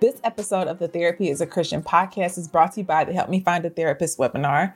This episode of the Therapy is a Christian podcast is brought to you by the Help Me Find a Therapist webinar.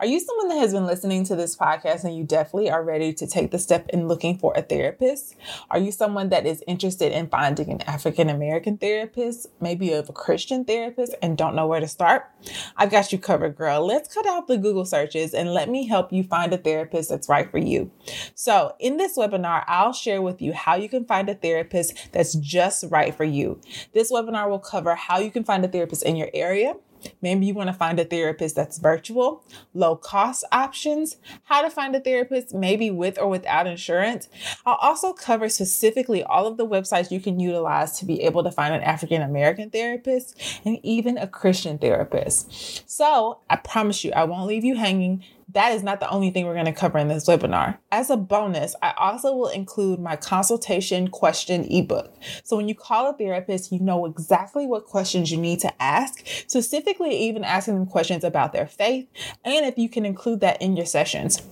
Are you someone that has been listening to this podcast and you definitely are ready to take the step in looking for a therapist? Are you someone that is interested in finding an African American therapist, maybe of a Christian therapist, and don't know where to start? I've got you covered, girl. Let's cut out the Google searches and let me help you find a therapist that's right for you. So, in this webinar, I'll share with you how you can find a therapist that's just right for you. This webinar will cover how you can find a therapist in your area. Maybe you want to find a therapist that's virtual, low cost options, how to find a therapist, maybe with or without insurance. I'll also cover specifically all of the websites you can utilize to be able to find an African American therapist and even a Christian therapist. So I promise you, I won't leave you hanging that is not the only thing we're going to cover in this webinar. As a bonus, I also will include my consultation question ebook. So when you call a therapist, you know exactly what questions you need to ask, specifically even asking them questions about their faith, and if you can include that in your sessions.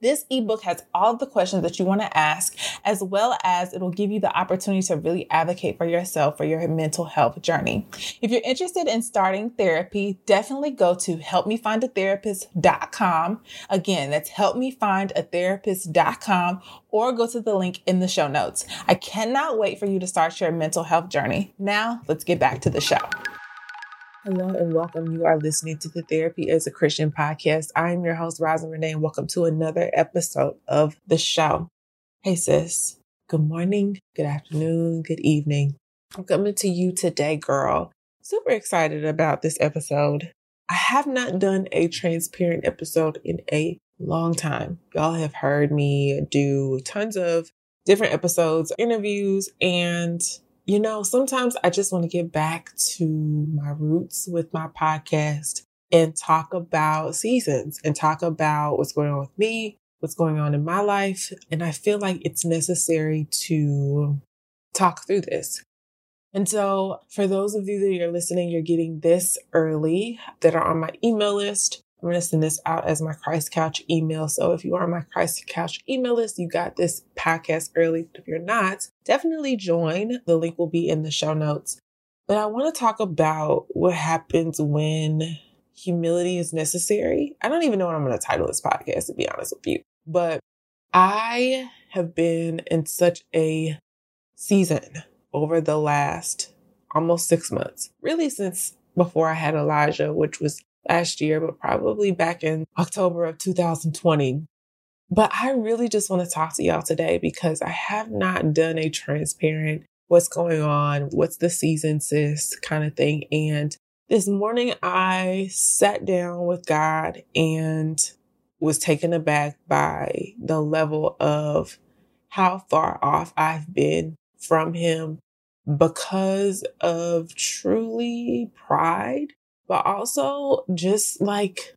This ebook has all the questions that you want to ask, as well as it'll give you the opportunity to really advocate for yourself for your mental health journey. If you're interested in starting therapy, definitely go to helpmefindatherapist.com. Again, that's helpmefindatherapist.com or go to the link in the show notes. I cannot wait for you to start your mental health journey. Now, let's get back to the show. Hello and welcome. You are listening to the Therapy as a Christian podcast. I am your host, Rosin Renee, and welcome to another episode of the show. Hey, sis. Good morning, good afternoon, good evening. I'm coming to you today, girl. Super excited about this episode. I have not done a transparent episode in a long time. Y'all have heard me do tons of different episodes, interviews, and you know, sometimes I just want to get back to my roots with my podcast and talk about seasons and talk about what's going on with me, what's going on in my life. And I feel like it's necessary to talk through this. And so, for those of you that are listening, you're getting this early that are on my email list. I'm going to send this out as my Christ Couch email. So if you are on my Christ Couch email list, you got this podcast early. If you're not, definitely join. The link will be in the show notes. But I want to talk about what happens when humility is necessary. I don't even know what I'm going to title this podcast, to be honest with you. But I have been in such a season over the last almost six months, really since before I had Elijah, which was last year, but probably back in October of 2020. But I really just want to talk to y'all today because I have not done a transparent what's going on, what's the season, sis kind of thing. And this morning I sat down with God and was taken aback by the level of how far off I've been from Him because of truly pride but also just like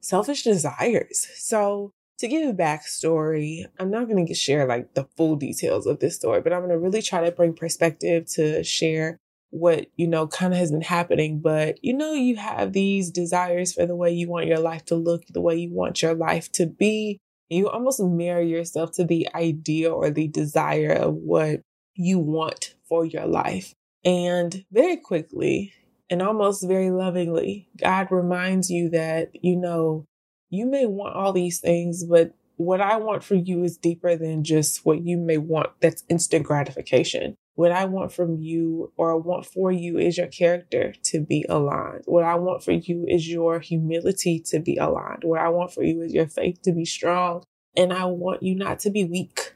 selfish desires. So to give a backstory, I'm not going to share like the full details of this story, but I'm going to really try to bring perspective to share what, you know, kind of has been happening. But, you know, you have these desires for the way you want your life to look, the way you want your life to be. You almost marry yourself to the idea or the desire of what you want for your life. And very quickly, and almost very lovingly, God reminds you that, you know, you may want all these things, but what I want for you is deeper than just what you may want that's instant gratification. What I want from you or I want for you is your character to be aligned. What I want for you is your humility to be aligned. What I want for you is your faith to be strong. And I want you not to be weak,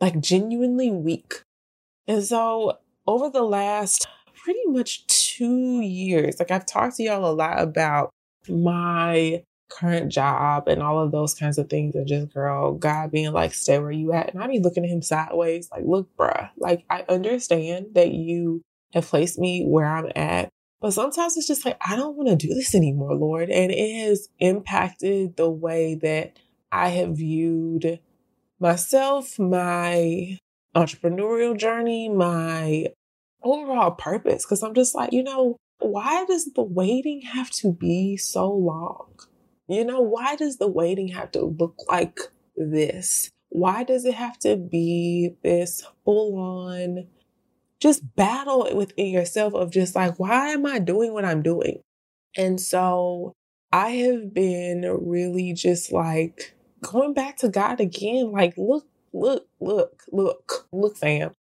like genuinely weak. And so over the last pretty much two years. Like I've talked to y'all a lot about my current job and all of those kinds of things and just girl god being like stay where you at. And i be looking at him sideways like look bruh. Like i understand that you have placed me where i'm at but sometimes it's just like i don't want to do this anymore lord. And it has impacted the way that i have viewed myself my entrepreneurial journey my overall purpose because i'm just like you know why does the waiting have to be so long you know, why does the waiting have to look like this? Why does it have to be this full on just battle within yourself of just like, why am I doing what I'm doing? And so I have been really just like going back to God again, like, look, look, look, look, look, fam.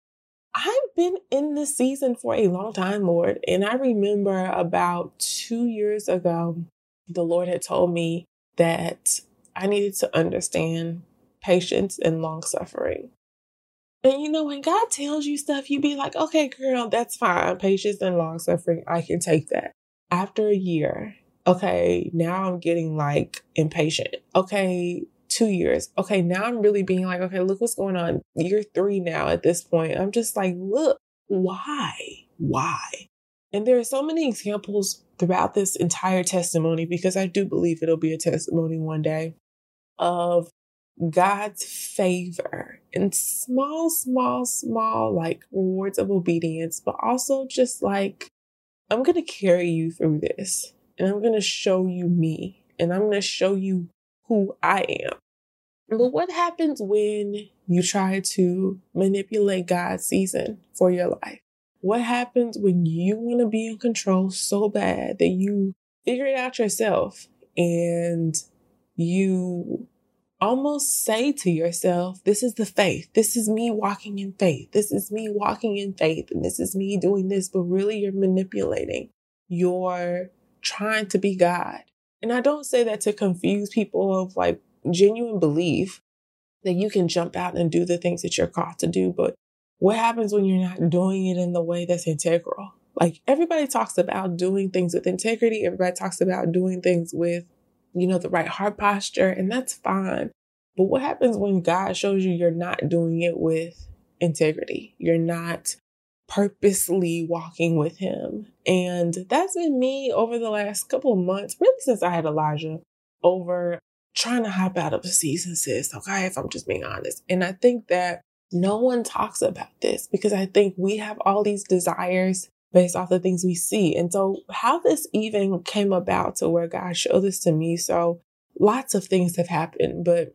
I've been in this season for a long time, Lord. And I remember about two years ago, the Lord had told me that I needed to understand patience and long suffering. And you know, when God tells you stuff, you be like, okay, girl, that's fine. Patience and long suffering, I can take that. After a year, okay, now I'm getting like impatient. Okay, two years. Okay, now I'm really being like, okay, look what's going on. Year three now at this point. I'm just like, look, why? Why? And there are so many examples throughout this entire testimony, because I do believe it'll be a testimony one day of God's favor and small, small, small, like rewards of obedience, but also just like, I'm going to carry you through this and I'm going to show you me and I'm going to show you who I am. But what happens when you try to manipulate God's season for your life? What happens when you want to be in control so bad that you figure it out yourself and you almost say to yourself, This is the faith. This is me walking in faith. This is me walking in faith. And this is me doing this. But really, you're manipulating. You're trying to be God. And I don't say that to confuse people of like genuine belief that you can jump out and do the things that you're called to do. But what happens when you're not doing it in the way that's integral? Like everybody talks about doing things with integrity. Everybody talks about doing things with, you know, the right heart posture, and that's fine. But what happens when God shows you you're not doing it with integrity? You're not purposely walking with Him. And that's been me over the last couple of months, really since I had Elijah, over trying to hop out of a season, sis. Okay, if I'm just being honest. And I think that no one talks about this because I think we have all these desires based off the things we see. And so, how this even came about to where God showed this to me. So, lots of things have happened, but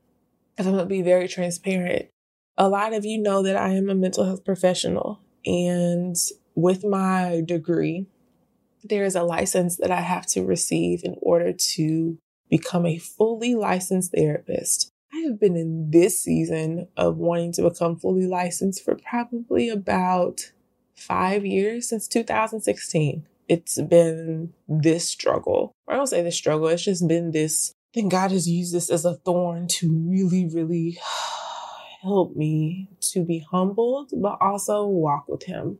if I'm going to be very transparent, a lot of you know that I am a mental health professional. And with my degree, there is a license that I have to receive in order to become a fully licensed therapist. I have been in this season of wanting to become fully licensed for probably about five years since 2016. It's been this struggle. I don't say this struggle, it's just been this. I think God has used this as a thorn to really, really help me to be humbled, but also walk with Him.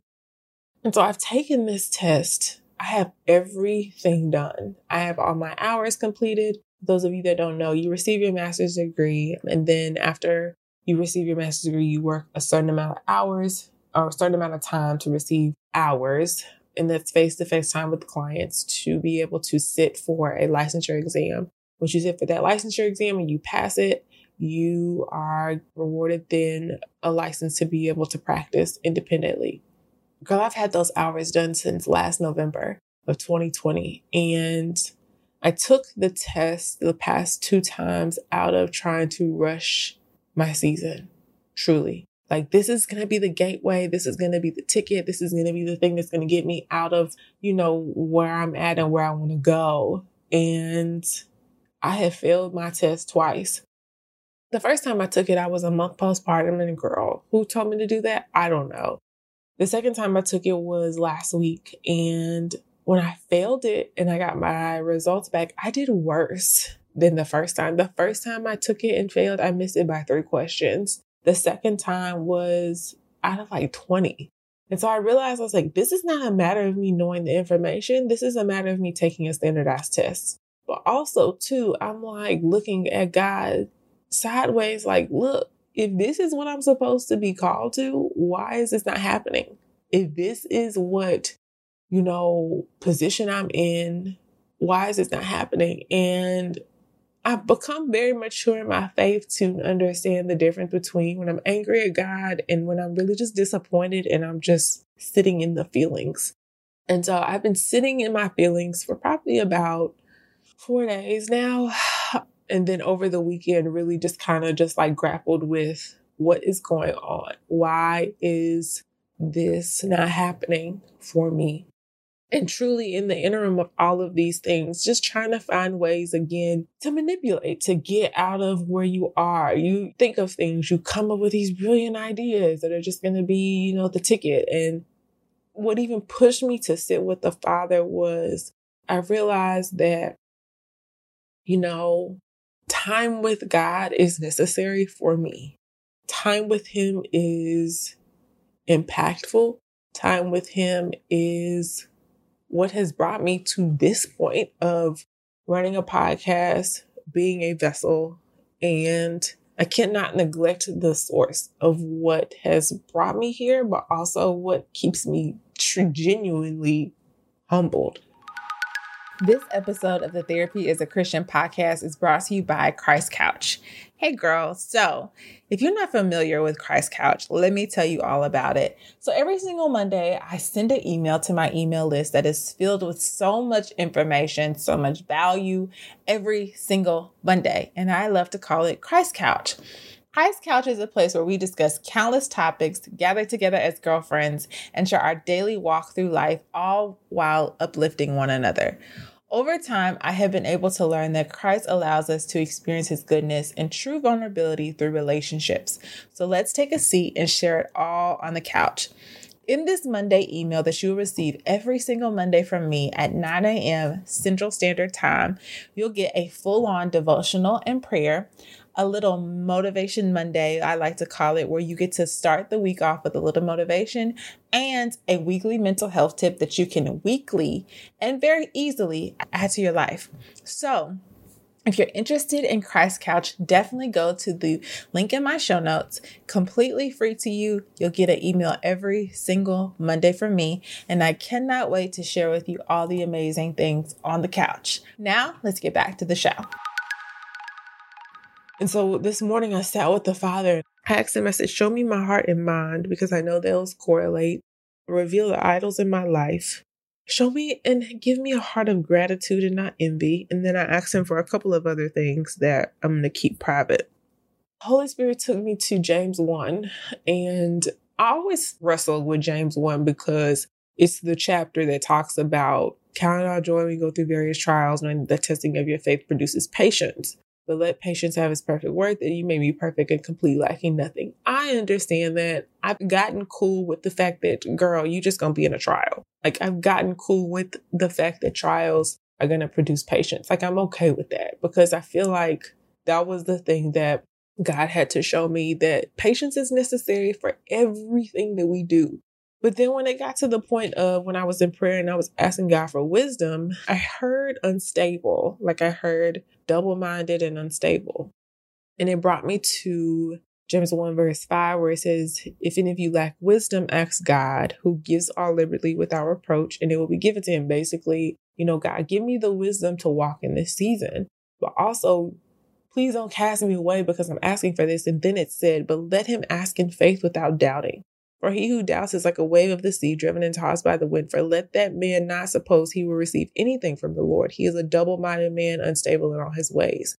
And so I've taken this test. I have everything done. I have all my hours completed those of you that don't know, you receive your master's degree, and then after you receive your master's degree, you work a certain amount of hours or a certain amount of time to receive hours. And that's face to face time with clients to be able to sit for a licensure exam. Once you sit for that licensure exam and you pass it, you are rewarded then a license to be able to practice independently. Girl, I've had those hours done since last November of 2020. And I took the test the past two times out of trying to rush my season, truly. Like, this is going to be the gateway. This is going to be the ticket. This is going to be the thing that's going to get me out of, you know, where I'm at and where I want to go. And I have failed my test twice. The first time I took it, I was a month postpartum and a girl. Who told me to do that? I don't know. The second time I took it was last week and when I failed it and I got my results back, I did worse than the first time. The first time I took it and failed, I missed it by three questions. The second time was out of like 20. And so I realized I was like, this is not a matter of me knowing the information. This is a matter of me taking a standardized test. But also, too, I'm like looking at God sideways, like, look, if this is what I'm supposed to be called to, why is this not happening? If this is what, you know, position I'm in, why is this not happening? And I've become very mature in my faith to understand the difference between when I'm angry at God and when I'm really just disappointed and I'm just sitting in the feelings. And so I've been sitting in my feelings for probably about four days now. And then over the weekend, really just kind of just like grappled with what is going on? Why is this not happening for me? And truly, in the interim of all of these things, just trying to find ways again to manipulate, to get out of where you are. You think of things, you come up with these brilliant ideas that are just going to be, you know, the ticket. And what even pushed me to sit with the Father was I realized that, you know, time with God is necessary for me. Time with Him is impactful. Time with Him is what has brought me to this point of running a podcast, being a vessel, and I cannot neglect the source of what has brought me here, but also what keeps me genuinely humbled. This episode of the Therapy is a Christian podcast is brought to you by Christ Couch. Hey girl, so if you're not familiar with Christ Couch, let me tell you all about it. So every single Monday, I send an email to my email list that is filled with so much information, so much value every single Monday. And I love to call it Christ Couch. Christ Couch is a place where we discuss countless topics, gather together as girlfriends, and share our daily walk through life, all while uplifting one another. Over time, I have been able to learn that Christ allows us to experience his goodness and true vulnerability through relationships. So let's take a seat and share it all on the couch. In this Monday email that you will receive every single Monday from me at 9 a.m. Central Standard Time, you'll get a full on devotional and prayer, a little motivation Monday, I like to call it, where you get to start the week off with a little motivation and a weekly mental health tip that you can weekly and very easily add to your life. So, if you're interested in Christ Couch, definitely go to the link in my show notes. Completely free to you. You'll get an email every single Monday from me. And I cannot wait to share with you all the amazing things on the couch. Now, let's get back to the show. And so this morning I sat with the Father. I asked him, I said, Show me my heart and mind because I know those correlate. Reveal the idols in my life. Show me and give me a heart of gratitude and not envy. And then I asked him for a couple of other things that I'm going to keep private. Holy Spirit took me to James 1. And I always wrestled with James 1 because it's the chapter that talks about count our joy when we go through various trials, and the testing of your faith produces patience but let patience have its perfect worth that you may be perfect and complete lacking nothing. I understand that. I've gotten cool with the fact that, girl, you just gonna be in a trial. Like I've gotten cool with the fact that trials are gonna produce patience. Like I'm okay with that because I feel like that was the thing that God had to show me that patience is necessary for everything that we do. But then when it got to the point of when I was in prayer and I was asking God for wisdom, I heard unstable. Like I heard double minded and unstable. And it brought me to James 1 verse 5, where it says, If any of you lack wisdom, ask God, who gives all liberally without reproach, and it will be given to him. Basically, you know, God, give me the wisdom to walk in this season. But also, please don't cast me away because I'm asking for this. And then it said, But let him ask in faith without doubting. For he who doubts is like a wave of the sea driven and tossed by the wind. For let that man not suppose he will receive anything from the Lord. He is a double minded man, unstable in all his ways.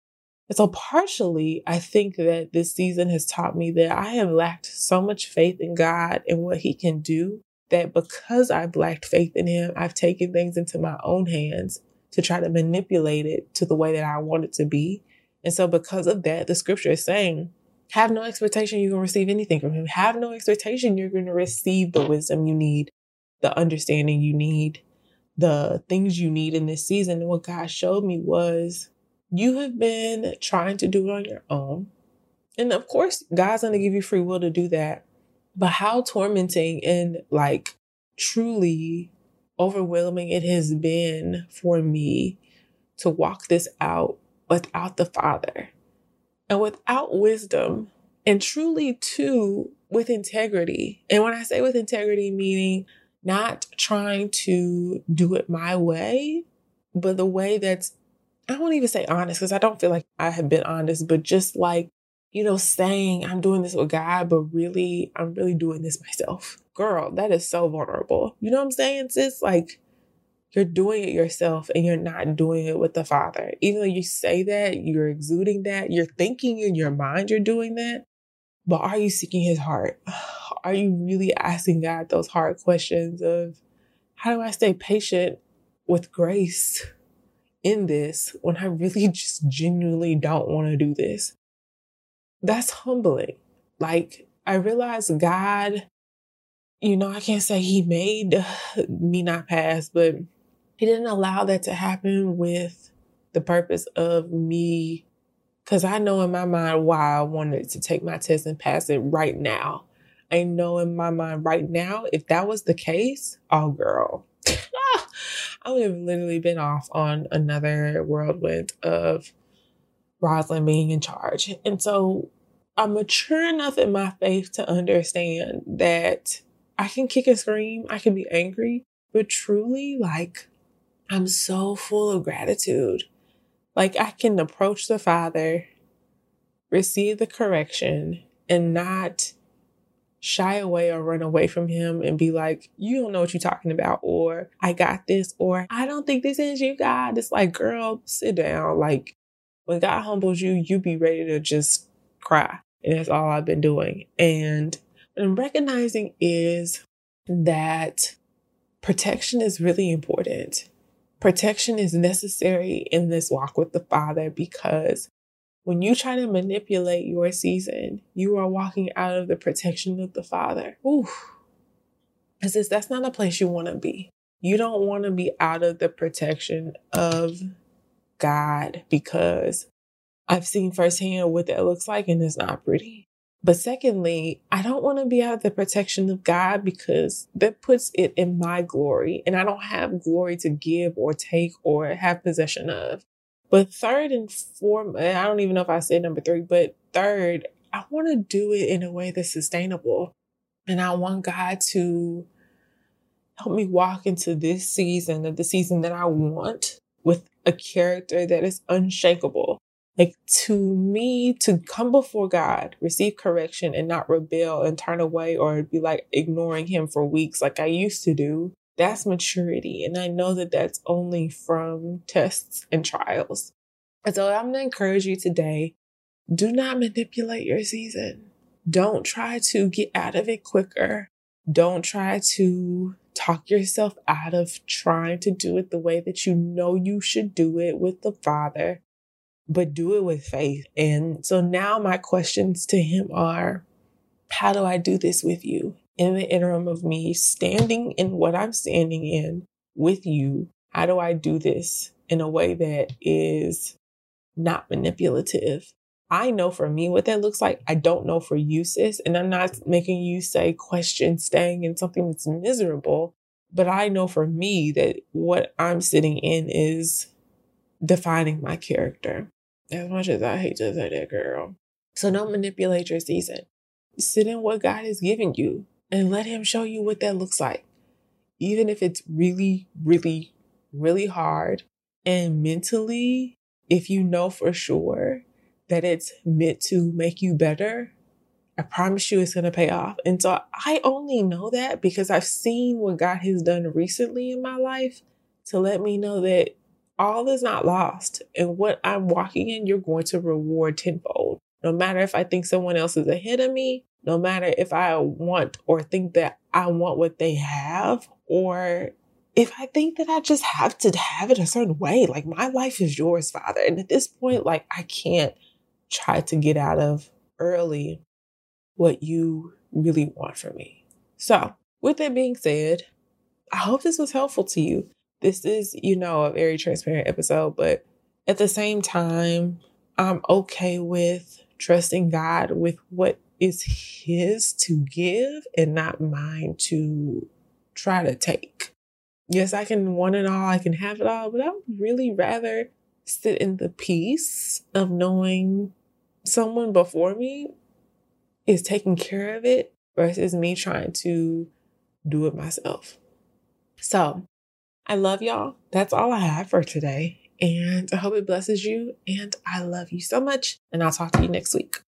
And so, partially, I think that this season has taught me that I have lacked so much faith in God and what he can do that because I've lacked faith in him, I've taken things into my own hands to try to manipulate it to the way that I want it to be. And so, because of that, the scripture is saying, have no expectation you're going to receive anything from him. Have no expectation you're going to receive the wisdom you need, the understanding you need, the things you need in this season. And what God showed me was you have been trying to do it on your own. And of course, God's going to give you free will to do that. But how tormenting and like truly overwhelming it has been for me to walk this out without the Father and without wisdom, and truly, too, with integrity. And when I say with integrity, meaning not trying to do it my way, but the way that's, I won't even say honest because I don't feel like I have been honest, but just like, you know, saying I'm doing this with God, but really, I'm really doing this myself. Girl, that is so vulnerable. You know what I'm saying, sis? Like, you're doing it yourself and you're not doing it with the Father. Even though you say that, you're exuding that, you're thinking in your mind you're doing that, but are you seeking His heart? Are you really asking God those hard questions of how do I stay patient with grace in this when I really just genuinely don't want to do this? That's humbling. Like, I realize God, you know, I can't say He made me not pass, but he didn't allow that to happen with the purpose of me, because I know in my mind why I wanted to take my test and pass it right now. I know in my mind right now, if that was the case, oh girl, I would have literally been off on another whirlwind of Rosalind being in charge. And so I'm mature enough in my faith to understand that I can kick and scream, I can be angry, but truly, like, I'm so full of gratitude. Like I can approach the Father, receive the correction, and not shy away or run away from him and be like, you don't know what you're talking about, or I got this, or I don't think this is you, God. It's like, girl, sit down. Like when God humbles you, you be ready to just cry. And that's all I've been doing. And what I'm recognizing is that protection is really important. Protection is necessary in this walk with the Father because when you try to manipulate your season, you are walking out of the protection of the Father. Ooh. Because that's not a place you want to be. You don't want to be out of the protection of God because I've seen firsthand what that looks like and it's not pretty. But secondly, I don't want to be out of the protection of God because that puts it in my glory and I don't have glory to give or take or have possession of. But third and fourth, I don't even know if I said number three, but third, I want to do it in a way that's sustainable. And I want God to help me walk into this season of the season that I want with a character that is unshakable like to me, to come before God, receive correction and not rebel and turn away or be like ignoring Him for weeks like I used to do, that's maturity. And I know that that's only from tests and trials. And so I'm going to encourage you today do not manipulate your season. Don't try to get out of it quicker. Don't try to talk yourself out of trying to do it the way that you know you should do it with the Father but do it with faith. And so now my questions to him are how do I do this with you in the interim of me standing in what I'm standing in with you? How do I do this in a way that is not manipulative? I know for me what that looks like. I don't know for you, sis. And I'm not making you say question staying in something that's miserable. But I know for me that what I'm sitting in is defining my character. As much as I hate to say that, girl. So don't manipulate your season. Sit in what God is giving you and let Him show you what that looks like. Even if it's really, really, really hard. And mentally, if you know for sure that it's meant to make you better, I promise you it's going to pay off. And so I only know that because I've seen what God has done recently in my life to let me know that all is not lost. And what I'm walking in, you're going to reward tenfold. No matter if I think someone else is ahead of me, no matter if I want or think that I want what they have, or if I think that I just have to have it a certain way. Like my life is yours, Father. And at this point, like I can't try to get out of early what you really want from me. So, with that being said, I hope this was helpful to you this is, you know, a very transparent episode, but at the same time, I'm okay with trusting God with what is His to give and not mine to try to take. Yes, I can want it all, I can have it all, but I would really rather sit in the peace of knowing someone before me is taking care of it versus me trying to do it myself. So I love y'all. That's all I have for today. And I hope it blesses you. And I love you so much. And I'll talk to you next week.